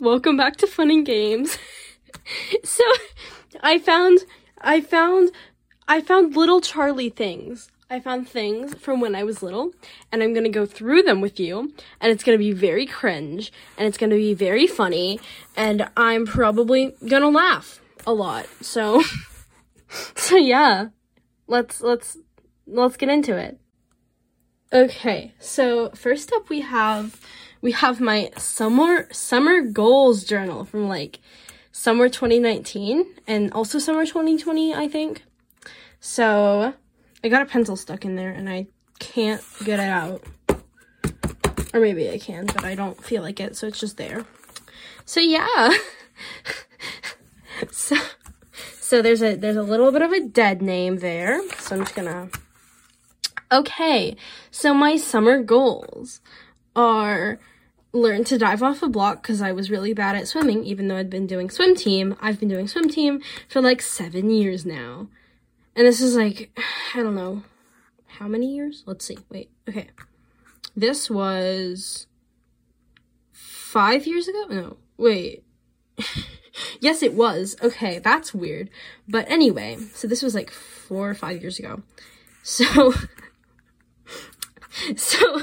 Welcome back to Fun and Games. so, I found, I found, I found little Charlie things. I found things from when I was little, and I'm gonna go through them with you, and it's gonna be very cringe, and it's gonna be very funny, and I'm probably gonna laugh a lot. So, so yeah, let's let's let's get into it. Okay, so first up we have we have my summer summer goals journal from like summer 2019 and also summer 2020, I think. So I got a pencil stuck in there and I can't get it out. Or maybe I can, but I don't feel like it, so it's just there. So yeah. so so there's a there's a little bit of a dead name there. So I'm just gonna Okay. So my summer goals are learn to dive off a block because I was really bad at swimming, even though I'd been doing swim team. I've been doing swim team for like seven years now. And this is like, I don't know, how many years? Let's see. Wait, okay. This was five years ago? No, wait. yes, it was. Okay, that's weird. But anyway, so this was like four or five years ago. So, so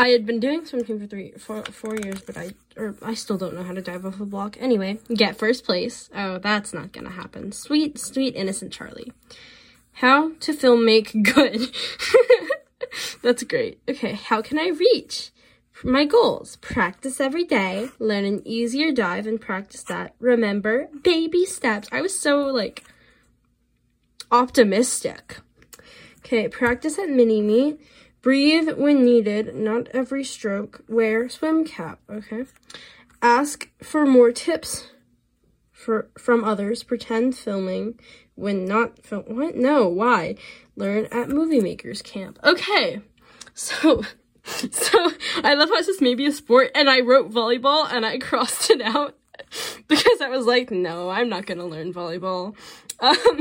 I had been doing swim team for three, four, four years, but I, or I still don't know how to dive off a block. Anyway, get first place. Oh, that's not gonna happen. Sweet, sweet, innocent Charlie. How to film make good. that's great. Okay, how can I reach? My goals. Practice every day, learn an easier dive and practice that. Remember, baby steps. I was so, like, optimistic. Okay, practice at mini me Breathe when needed, not every stroke. Wear swim cap, okay? Ask for more tips for from others. Pretend filming when not film. What? No, why? Learn at movie makers camp. Okay, so so I love how it says maybe a sport, and I wrote volleyball and I crossed it out because I was like, no, I'm not gonna learn volleyball. Um,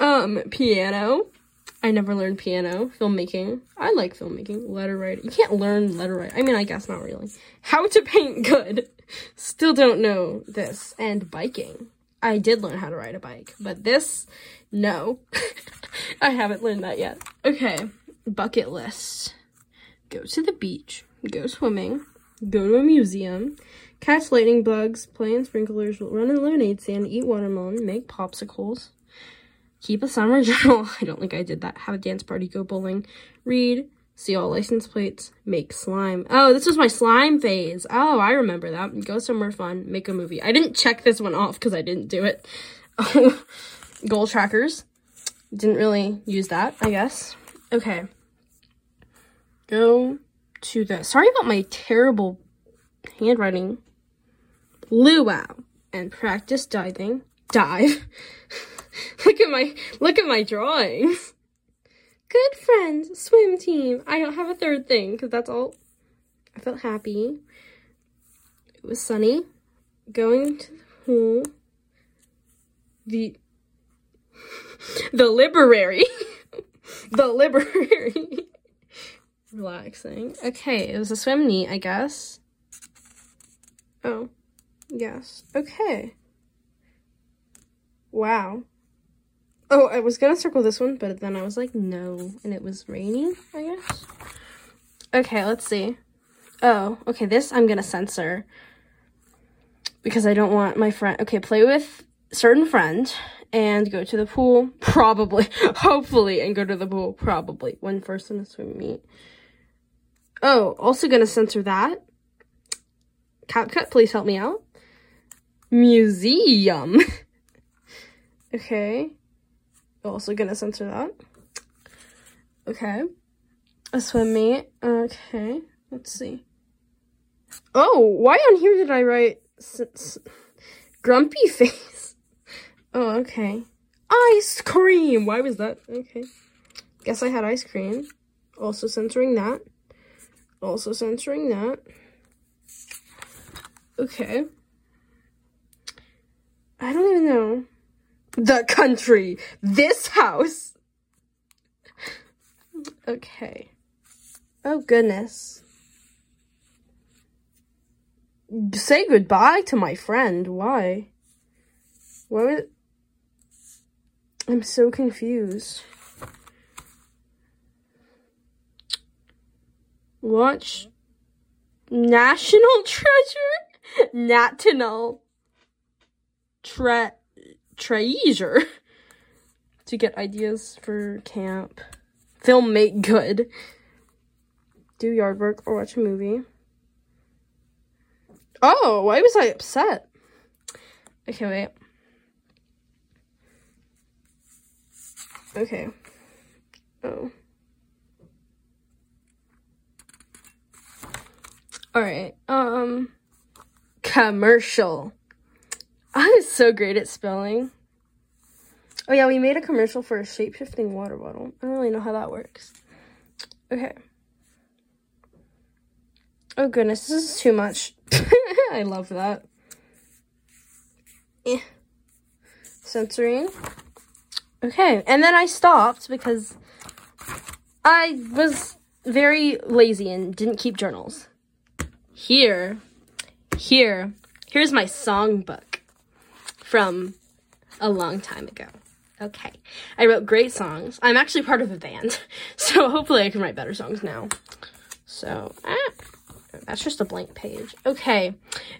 um, piano. I never learned piano, filmmaking. I like filmmaking, letter writing. You can't learn letter writing. I mean, I guess not really. How to paint good. Still don't know this. And biking. I did learn how to ride a bike, but this, no. I haven't learned that yet. Okay, bucket list. Go to the beach, go swimming, go to a museum, catch lightning bugs, play in sprinklers, run in lemonade stand, eat watermelon, make popsicles, Keep a summer journal. I don't think I did that. Have a dance party, go bowling, read, see all license plates, make slime. Oh, this was my slime phase. Oh, I remember that. Go somewhere fun, make a movie. I didn't check this one off because I didn't do it. Goal trackers. Didn't really use that, I guess. Okay. Go to the, sorry about my terrible handwriting. Luau and practice diving. Dive. look at my look at my drawings. Good friends, swim team. I don't have a third thing because that's all. I felt happy. It was sunny. Going to the pool. The the library. the library. Relaxing. Okay, it was a swim meet, I guess. Oh, yes. Okay. Wow. Oh, I was gonna circle this one, but then I was like, no. And it was raining, I guess. Okay, let's see. Oh, okay, this I'm gonna censor. Because I don't want my friend... Okay, play with certain friend and go to the pool. Probably. Hopefully. And go to the pool. Probably. One first in a swim meet. Oh, also gonna censor that. CapCut, please help me out. Museum. okay also gonna censor that. Okay. A swim meet. Okay. Let's see. Oh, why on here did I write grumpy face? Oh, okay. Ice cream! Why was that? Okay. Guess I had ice cream. Also censoring that. Also censoring that. Okay. I don't even know the country, this house. Okay. Oh, goodness. say goodbye to my friend. Why? Why would... I'm so confused. Watch National Treasure? National tre- treasure to get ideas for camp. Film make good. Do yard work or watch a movie. Oh, why was I upset? Okay, wait. Okay. Oh. All right. Um commercial. I was so great at spelling. Oh yeah, we made a commercial for a shape-shifting water bottle. I don't really know how that works. Okay. Oh goodness, this is too much. I love that. Eh. Censoring. Okay, and then I stopped because I was very lazy and didn't keep journals. Here, here, here's my songbook from a long time ago. Okay, I wrote great songs. I'm actually part of a band, so hopefully I can write better songs now. So, ah, that's just a blank page. Okay,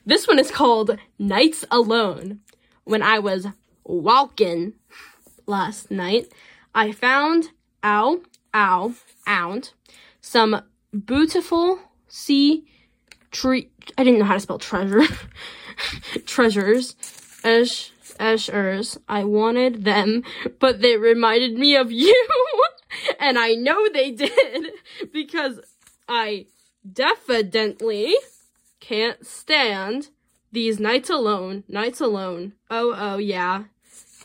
this one is called Nights Alone. When I was walking last night, I found, ow, ow, ound, some beautiful sea tree. I didn't know how to spell treasure. Treasures. Esh, eshers. I wanted them, but they reminded me of you. and I know they did because I definitely can't stand these nights alone. Nights alone. Oh, oh, yeah.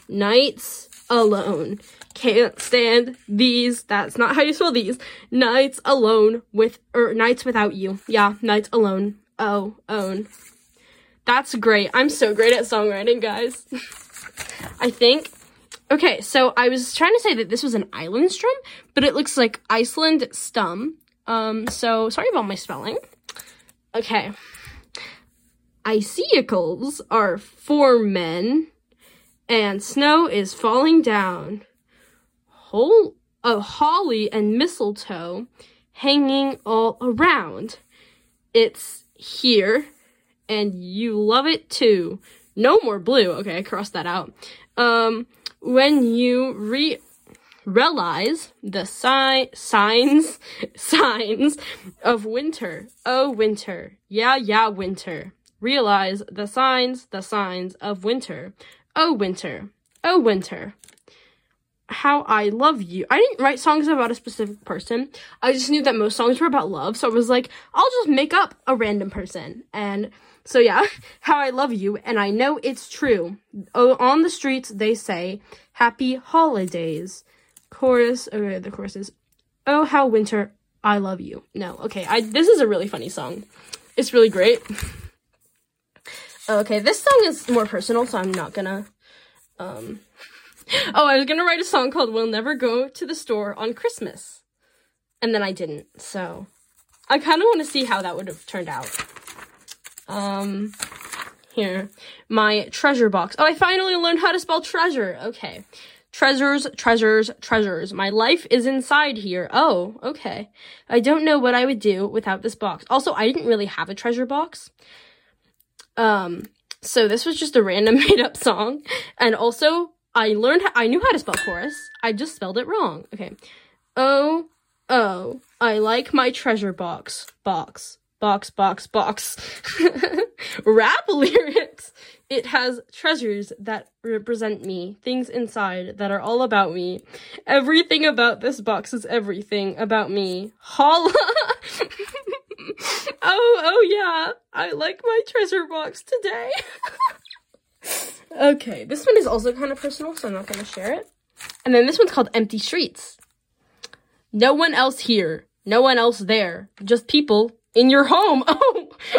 Nights alone. Can't stand these. That's not how you spell these. Nights alone with, or nights without you. Yeah, nights alone. Oh, own. That's great. I'm so great at songwriting, guys. I think. Okay, so I was trying to say that this was an island strum, but it looks like Iceland stum. Um, so sorry about my spelling. Okay. Icicles are for men, and snow is falling down. Whole of holly and mistletoe hanging all around. It's here, and you love it too. No more blue. Okay, I crossed that out. Um, when you re realize the si- signs signs of winter. Oh, winter. Yeah, yeah, winter. Realize the signs, the signs of winter. Oh, winter. Oh, winter. How I love you. I didn't write songs about a specific person. I just knew that most songs were about love, so I was like, I'll just make up a random person. And so yeah, how I love you, and I know it's true. Oh, on the streets they say, Happy Holidays chorus. Okay, the chorus is, "Oh how winter I love you." No, okay, I this is a really funny song. It's really great. Okay, this song is more personal, so I'm not gonna. Um. Oh, I was gonna write a song called "We'll Never Go to the Store on Christmas," and then I didn't. So, I kind of want to see how that would have turned out. Um. Here, my treasure box. Oh, I finally learned how to spell treasure. Okay. Treasures, treasures, treasures. My life is inside here. Oh, okay. I don't know what I would do without this box. Also, I didn't really have a treasure box. Um, so this was just a random made up song. And also, I learned, I knew how to spell chorus. I just spelled it wrong. Okay. Oh, oh, I like my treasure box. Box. Box, box, box. Rap lyrics. It has treasures that represent me, things inside that are all about me. Everything about this box is everything about me. Holla! oh, oh yeah, I like my treasure box today. okay, this one is also kind of personal, so I'm not to share it. And then this one's called Empty Streets. No one else here, no one else there, just people in your home.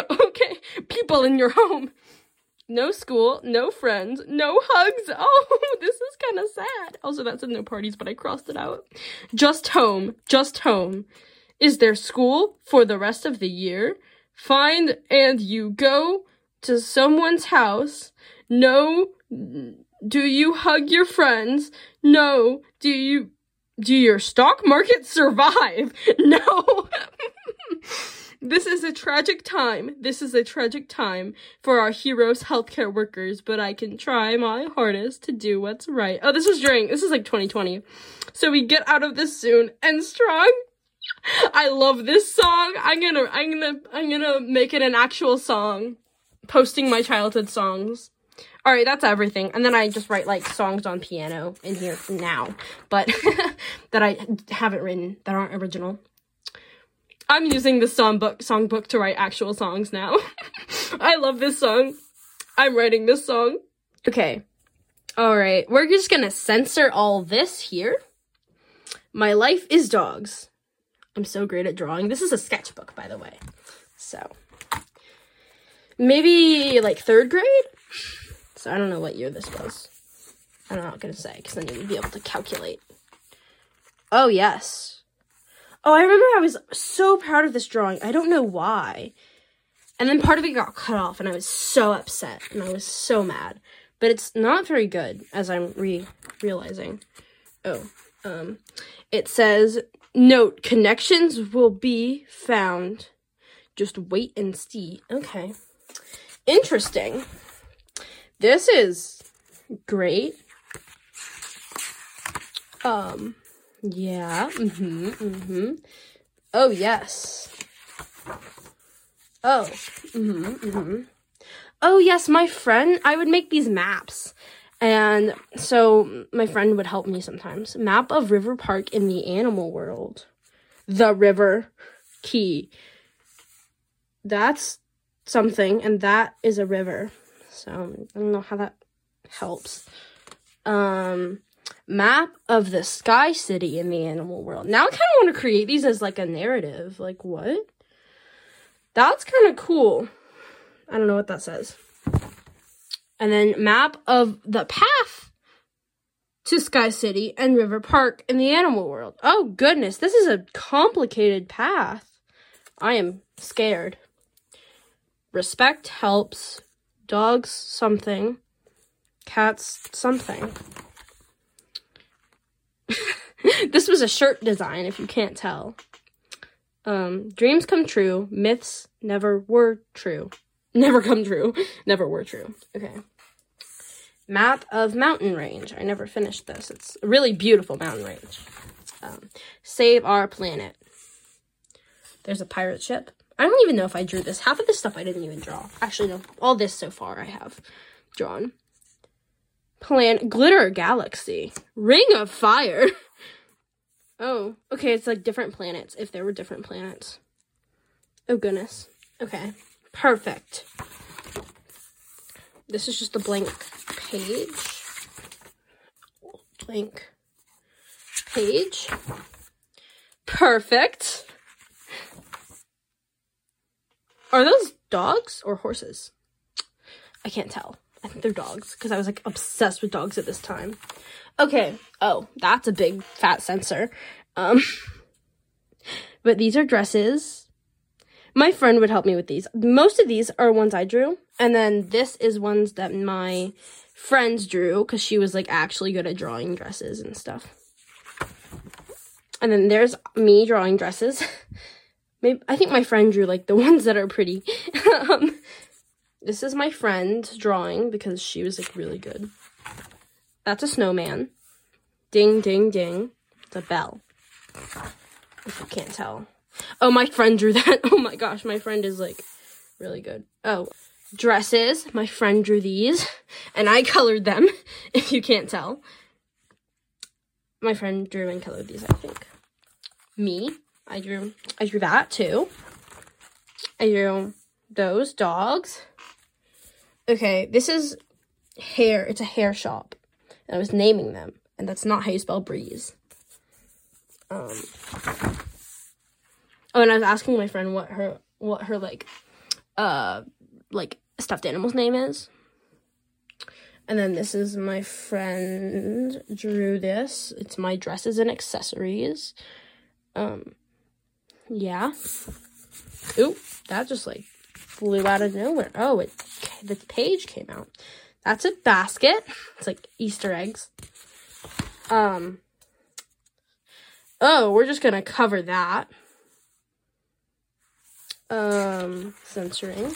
Oh, okay, people in your home. No school, no friends, no hugs. Oh, this is kind of sad. Also, that said no parties, but I crossed it out. Just home, just home. Is there school for the rest of the year? find and you go to someone's house. No, do you hug your friends? No, do you do your stock market survive? No. This is a tragic time. This is a tragic time for our heroes healthcare workers, but I can try my hardest to do what's right. Oh, this is during this is like 2020. So we get out of this soon and strong. I love this song. I'm gonna I'm gonna I'm gonna make it an actual song. Posting my childhood songs. All right, that's everything. And then I just write like songs on piano in here now, but that I haven't written that aren't original. I'm using the songbook songbook to write actual songs now. I love this song. I'm writing this song. Okay. All right. We're just going to censor all this here. My life is dogs. I'm so great at drawing. This is a sketchbook, by the way. So, maybe like third grade? So I don't know what year this was. I'm not gonna say because then you would be able to calculate. Oh yes. Oh, I remember I was so proud of this drawing. I don't know why. And then part of it got cut off and I was so upset and I was so mad. But it's not very good as I'm re realizing. Oh, um it says note connections will be found. Just wait and see. Okay. Interesting. This is great. Um, yeah. Mm-hmm. Mm-hmm. Oh yes. Oh. Mm-hmm. Mm-hmm. Oh yes, my friend. I would make these maps. And so my friend would help me sometimes. Map of River Park in the animal world. The river key. That's something, and that is a river. So I don't know how that helps. Um, map of the Sky City in the animal world. Now I kind of want to create these as like a narrative. Like what? That's kind of cool. I don't know what that says. And then map of the path to Sky City and River Park in the animal world. Oh goodness, this is a complicated path. I am scared. Respect helps dogs something, cats something. this was a shirt design, if you can't tell. Um, dreams come true, myths never were true. Never come true, never were true. Okay. Map of mountain range. I never finished this. It's a really beautiful mountain range. Um, save our planet. There's a pirate ship. I don't even know if I drew this. Half of this stuff I didn't even draw. Actually, no. All this so far I have drawn. Plan glitter galaxy. Ring of fire. oh, okay, it's like different planets if there were different planets. Oh goodness. Okay. Perfect. This is just a blank page. Blank page. Perfect. Are those dogs or horses? I can't tell. I think they're dogs because I was like obsessed with dogs at this time. Okay. Oh, that's a big fat censor. Um, but these are dresses. My friend would help me with these. Most of these are ones I drew, and then this is ones that my friends drew because she was like actually good at drawing dresses and stuff. And then there's me drawing dresses. Maybe I think my friend drew like the ones that are pretty. um, this is my friend's drawing because she was like really good. That's a snowman. Ding ding ding. It's a bell. If you can't tell. Oh, my friend drew that. Oh my gosh, my friend is like really good. Oh, dresses. My friend drew these and I colored them, if you can't tell. My friend drew and colored these, I think. Me. I drew I drew that too. I drew those dogs. Okay, this is hair. It's a hair shop. And I was naming them. And that's not how you spell breeze. Um Oh, and I was asking my friend what her what her like uh like stuffed animal's name is. And then this is my friend drew this. It's my dresses and accessories. Um yeah. Oop, that just like flew out of nowhere. Oh, it the page came out. That's a basket. It's like Easter eggs. Um. Oh, we're just gonna cover that. Um, censoring.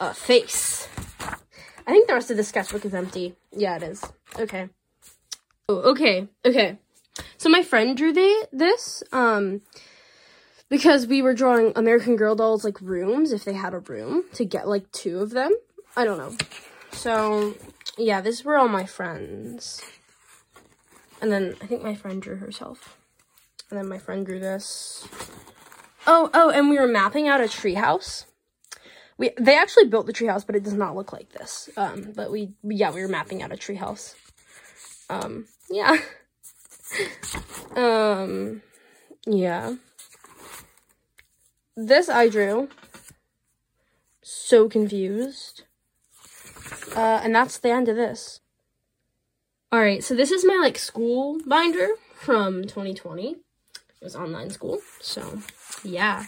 A uh, face. I think the rest of the sketchbook is empty. Yeah, it is. Okay. Oh, okay. Okay. So my friend drew the, this. Um, because we were drawing American Girl dolls like rooms if they had a room to get like two of them. I don't know. So yeah, these were all my friends. And then I think my friend drew herself. And then my friend drew this. Oh, oh, and we were mapping out a treehouse. We they actually built the treehouse, but it does not look like this. Um, but we yeah, we were mapping out a treehouse. Um, yeah. um, yeah. This I drew. So confused. Uh, and that's the end of this. Alright, so this is my, like, school binder from 2020. It was online school, so, yeah.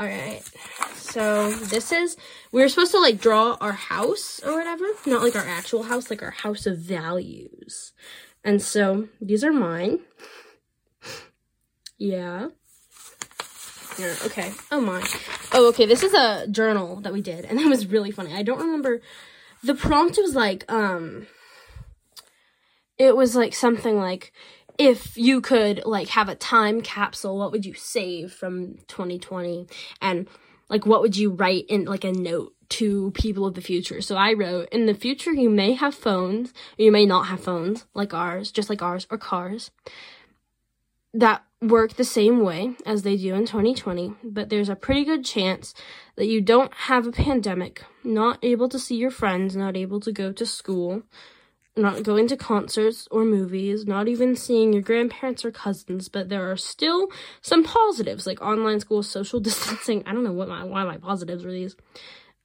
Alright, so this is, we were supposed to, like, draw our house or whatever. Not, like, our actual house, like, our house of values. And so, these are mine. yeah. Here, okay. Oh my. Oh, okay. This is a journal that we did, and it was really funny. I don't remember. The prompt was like, um, it was like something like, if you could like have a time capsule, what would you save from 2020? And like, what would you write in like a note to people of the future? So I wrote, in the future, you may have phones, you may not have phones like ours, just like ours, or cars that work the same way as they do in 2020, but there's a pretty good chance that you don't have a pandemic, not able to see your friends, not able to go to school, not going to concerts or movies, not even seeing your grandparents or cousins, but there are still some positives like online school, social distancing. I don't know what my why my positives are these.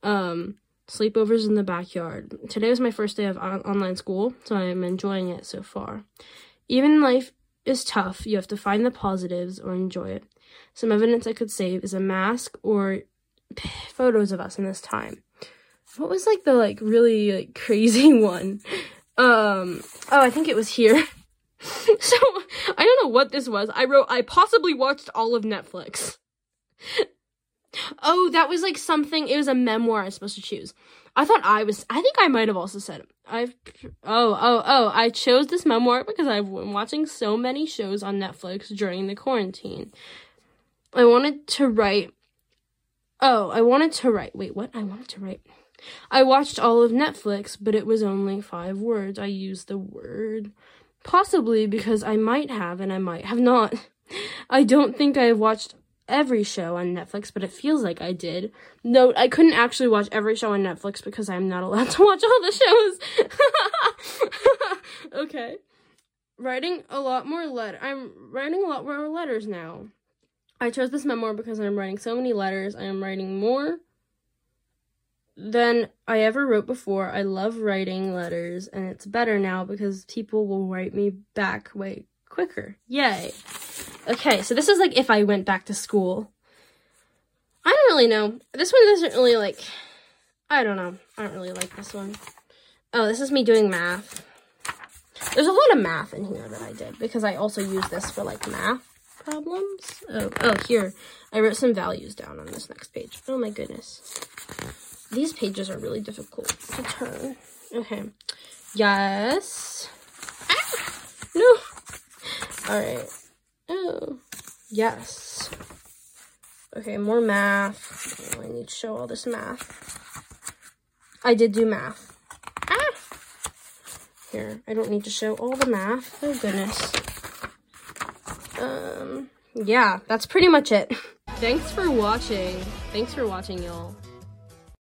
Um sleepovers in the backyard. Today was my first day of on- online school, so I'm enjoying it so far. Even life is tough, you have to find the positives or enjoy it. Some evidence I could save is a mask or photos of us in this time. What was like the like really like crazy one? Um oh, I think it was here. so, I don't know what this was. I wrote I possibly watched all of Netflix. Oh, that was like something it was a memoir I was supposed to choose. I thought I was I think I might have also said I've oh oh oh I chose this memoir because I've been watching so many shows on Netflix during the quarantine. I wanted to write Oh, I wanted to write. Wait, what? I wanted to write. I watched all of Netflix, but it was only 5 words. I used the word possibly because I might have and I might have not. I don't think I have watched every show on Netflix, but it feels like I did. Note, I couldn't actually watch every show on Netflix because I'm not allowed to watch all the shows. okay. Writing a lot more letter. I'm writing a lot more letters now. I chose this memoir because I'm writing so many letters. I am writing more than I ever wrote before. I love writing letters, and it's better now because people will write me back way quicker. Yay. Okay, so this is like if I went back to school. I don't really know. This one doesn't really like, I don't know. I don't really like this one. Oh, this is me doing math. There's a lot of math in here that I did because I also use this for like math problems. Oh, oh, here. I wrote some values down on this next page. Oh my goodness. These pages are really difficult to turn. Okay. Yes. Ah! No. All right. Oh, yes. Okay, more math. Oh, I need to show all this math. I did do math. Ah! Here, I don't need to show all the math. Oh, goodness. Um, yeah, that's pretty much it. Thanks for watching. Thanks for watching, y'all.